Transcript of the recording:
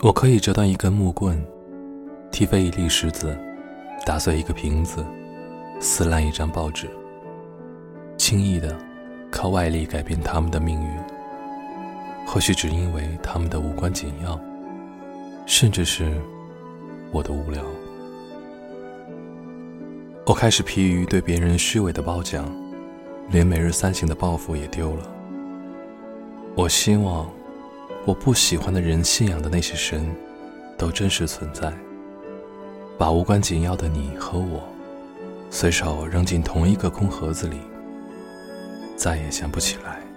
我可以折断一根木棍，踢飞一粒石子，打碎一个瓶子，撕烂一张报纸，轻易的靠外力改变他们的命运。或许只因为他们的无关紧要，甚至是我的无聊。我开始疲于对别人虚伪的褒奖，连每日三省的抱负也丢了。我希望我不喜欢的人信仰的那些神，都真实存在。把无关紧要的你和我，随手扔进同一个空盒子里，再也想不起来。